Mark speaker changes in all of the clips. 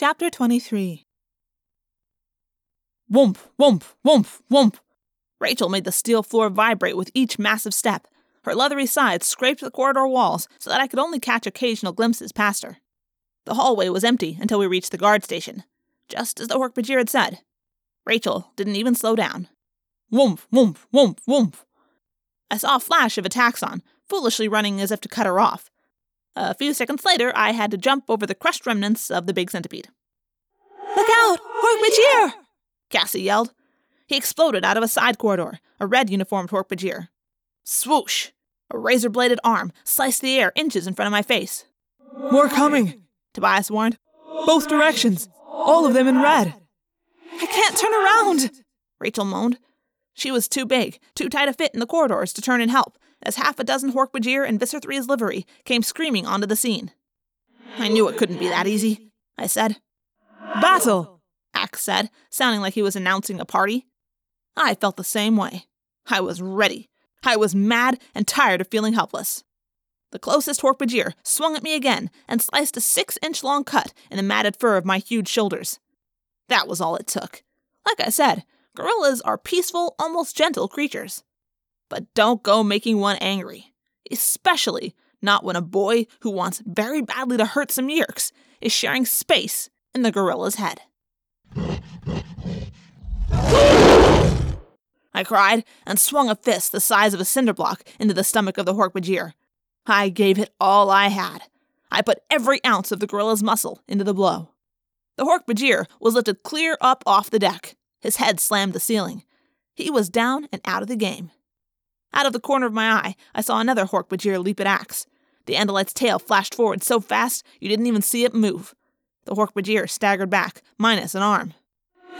Speaker 1: Chapter 23
Speaker 2: Whoomp, whoomp, whoomp, whoomp. Rachel made the steel floor vibrate with each massive step. Her leathery sides scraped the corridor walls so that I could only catch occasional glimpses past her. The hallway was empty until we reached the guard station, just as the Hork-Bajir had said. Rachel didn't even slow down. Whoomp, whoomp, whoomp, whoomp. I saw a flash of a taxxon, foolishly running as if to cut her off. A few seconds later, I had to jump over the crushed remnants of the big centipede.
Speaker 1: Look out! Hork-Bajir!
Speaker 2: Cassie yelled. He exploded out of a side corridor, a red uniformed Hork-Bajir. Swoosh! A razor bladed arm sliced the air inches in front of my face.
Speaker 3: More coming,
Speaker 2: Tobias warned.
Speaker 3: Both directions, all of them in red.
Speaker 1: I can't turn around,
Speaker 2: Rachel moaned. She was too big, too tight a fit in the corridors to turn and help, as half a dozen Hork-Bajir in Visser livery came screaming onto the scene. I knew it couldn't be that easy, I said.
Speaker 3: Battle!
Speaker 2: Ax said, sounding like he was announcing a party. I felt the same way. I was ready. I was mad and tired of feeling helpless. The closest Hork-Bajir swung at me again and sliced a six inch long cut in the matted fur of my huge shoulders. That was all it took. Like I said, gorillas are peaceful, almost gentle creatures. But don't go making one angry, especially not when a boy who wants very badly to hurt some yeerks is sharing space in the gorilla's head. I cried and swung a fist the size of a cinder block into the stomach of the Hork-Bajir. I gave it all I had. I put every ounce of the gorilla's muscle into the blow. The Hork-Bajir was lifted clear up off the deck. His head slammed the ceiling. He was down and out of the game. Out of the corner of my eye, I saw another Hork-Bajir leap at Ax. The Andalite's tail flashed forward so fast you didn't even see it move. The Hork-Bajir staggered back, minus an arm.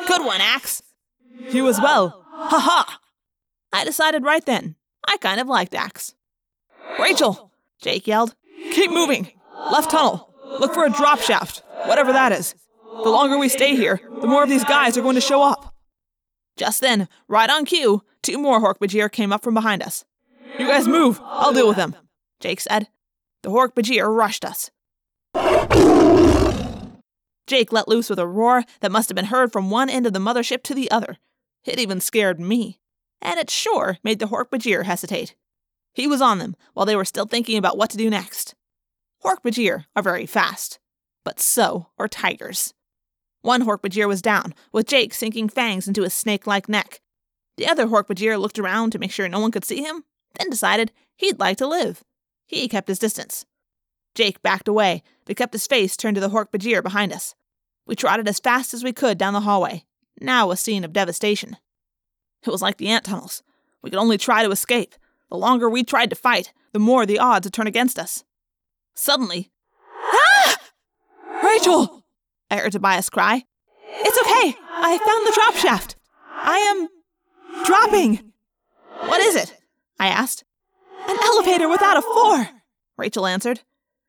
Speaker 2: Good one, Ax!
Speaker 3: He was well.
Speaker 2: Ha ha! I decided right then. I kind of liked Ax. Rachel! Jake yelled.
Speaker 3: Keep moving. Left tunnel. Look for a drop shaft, whatever that is. The longer we stay here, the more of these guys are going to show up.
Speaker 2: Just then, right on cue, two more Hork-Bajir came up from behind us.
Speaker 3: You guys move. I'll deal with them,
Speaker 2: Jake said. The Hork-Bajir rushed us. Jake let loose with a roar that must have been heard from one end of the mothership to the other. It even scared me. And it sure made the Hork-Bajir hesitate. He was on them while they were still thinking about what to do next. Hork-Bajir are very fast, but so are tigers. One Hork-Bajir was down, with Jake sinking fangs into his snake like neck. The other Hork-Bajir looked around to make sure no one could see him, then decided he'd like to live. He kept his distance. Jake backed away, but kept his face turned to the Hork-Bajir behind us. We trotted as fast as we could down the hallway, now a scene of devastation. It was like the ant tunnels. We could only try to escape. The longer we tried to fight, the more the odds would turn against us. Suddenly,
Speaker 1: Ah!
Speaker 3: Rachel!
Speaker 2: I heard Tobias cry.
Speaker 1: It's okay. I found the drop shaft. I am dropping.
Speaker 2: What is it? I asked.
Speaker 1: An elevator without a floor,
Speaker 2: Rachel answered.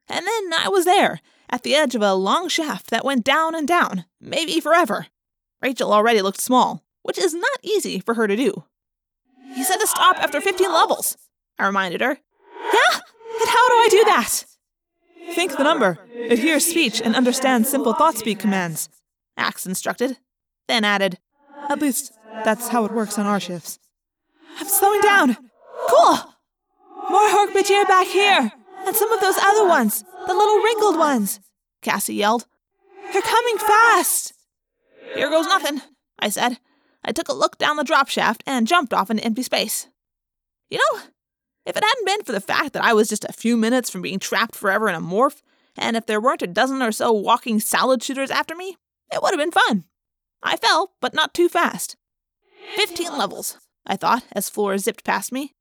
Speaker 2: And then I was there, at the edge of a long shaft that went down and down, maybe forever. Rachel already looked small, which is not easy for her to do. You said to stop after 15 levels, I reminded her.
Speaker 1: Yeah? And how do I do that?
Speaker 3: Think the number. It hears speech and understands simple thought speak commands.
Speaker 2: Ax instructed, then added,
Speaker 3: At least, that's how it works on our shifts.
Speaker 1: I'm slowing down. Cool. More Hork-Bajir back here. And some of those other ones, the little wrinkled ones,
Speaker 2: Cassie yelled.
Speaker 1: They're coming fast.
Speaker 2: Here goes nothing, I said. I took a look down the drop shaft and jumped off into empty space. You know, if it hadn't been for the fact that I was just a few minutes from being trapped forever in a morph, and if there weren't a dozen or so walking salad shooters after me, it would have been fun. I fell, but not too fast. Fifteen levels, I thought, as Floor zipped past me.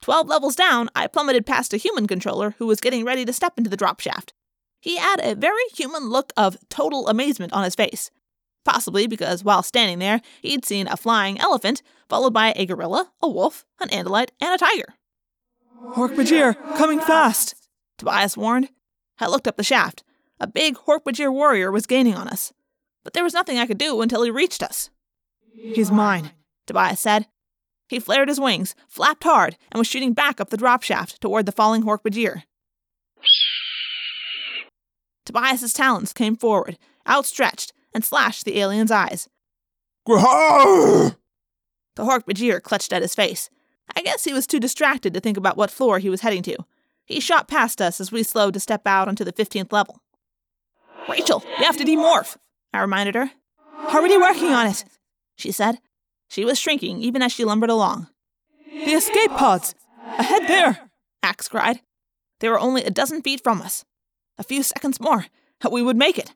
Speaker 2: Twelve levels down, I plummeted past a human controller who was getting ready to step into the drop shaft. He had a very human look of total amazement on his face. Possibly because while standing there, he'd seen a flying elephant, followed by a gorilla, a wolf, an andalite, and a tiger.
Speaker 3: Hork-Bajir, coming fast,
Speaker 2: Tobias warned. I looked up the shaft. A big Hork-Bajir warrior was gaining on us. But there was nothing I could do until he reached us.
Speaker 3: He's mine,
Speaker 2: Tobias said. He flared his wings, flapped hard, and was shooting back up the drop shaft toward the falling Hork-Bajir. Tobias's talons came forward, outstretched, and slashed the alien's eyes. The Hork-Bajir clutched at his face. I guess he was too distracted to think about what floor he was heading to. He shot past us as we slowed to step out onto the 15th level. Rachel, you have to demorph, I reminded her.
Speaker 1: Already working on it,
Speaker 2: she said. She was shrinking even as she lumbered along.
Speaker 3: The escape pods! Ahead there!
Speaker 2: Ax cried. They were only a dozen feet from us. A few seconds more, and we would make it.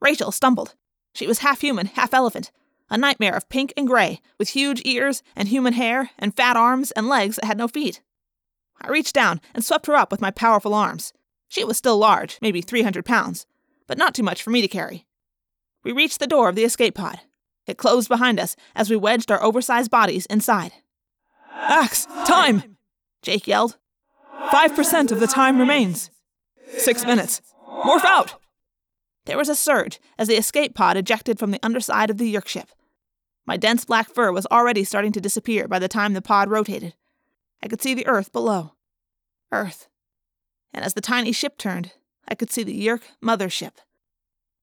Speaker 2: Rachel stumbled. She was half human, half elephant, a nightmare of pink and gray, with huge ears and human hair and fat arms and legs that had no feet. I reached down and swept her up with my powerful arms. She was still large, maybe 300 pounds, but not too much for me to carry. We reached the door of the escape pod. It closed behind us as we wedged our oversized bodies inside.
Speaker 3: Ax, time!
Speaker 2: Jake yelled.
Speaker 3: Five percent of the time remains. Six minutes. Morph out!
Speaker 2: There was a surge as the escape pod ejected from the underside of the Yeerk ship. My dense black fur was already starting to disappear by the time the pod rotated. I could see the Earth below. Earth. And as the tiny ship turned, I could see the Yeerk mothership.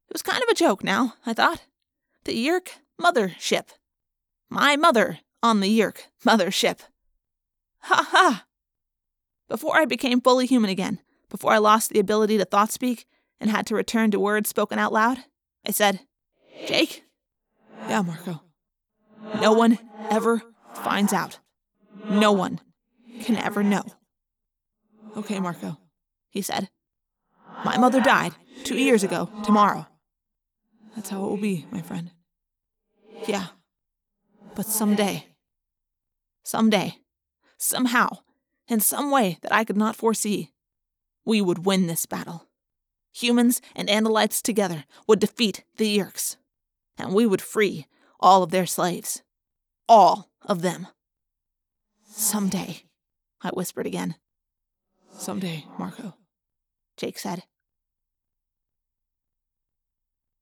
Speaker 2: It was kind of a joke now, I thought. The Yeerk mothership. My mother on the Yeerk mothership. Ha ha! Before I became fully human again, before I lost the ability to thought speak and had to return to words spoken out loud, I said, Jake?
Speaker 3: Yeah, Marco.
Speaker 2: No one ever finds out. No one can ever know.
Speaker 3: Okay, Marco,
Speaker 2: he said. My mother died two years ago tomorrow.
Speaker 3: That's how it will be, my friend.
Speaker 2: Yeah. But someday, someday, somehow, in some way that I could not foresee, we would win this battle. Humans and Andalites together would defeat the Yeerks, and we would free all of their slaves. All of them. Someday, I whispered again.
Speaker 3: Someday, Marco,
Speaker 2: Jake said.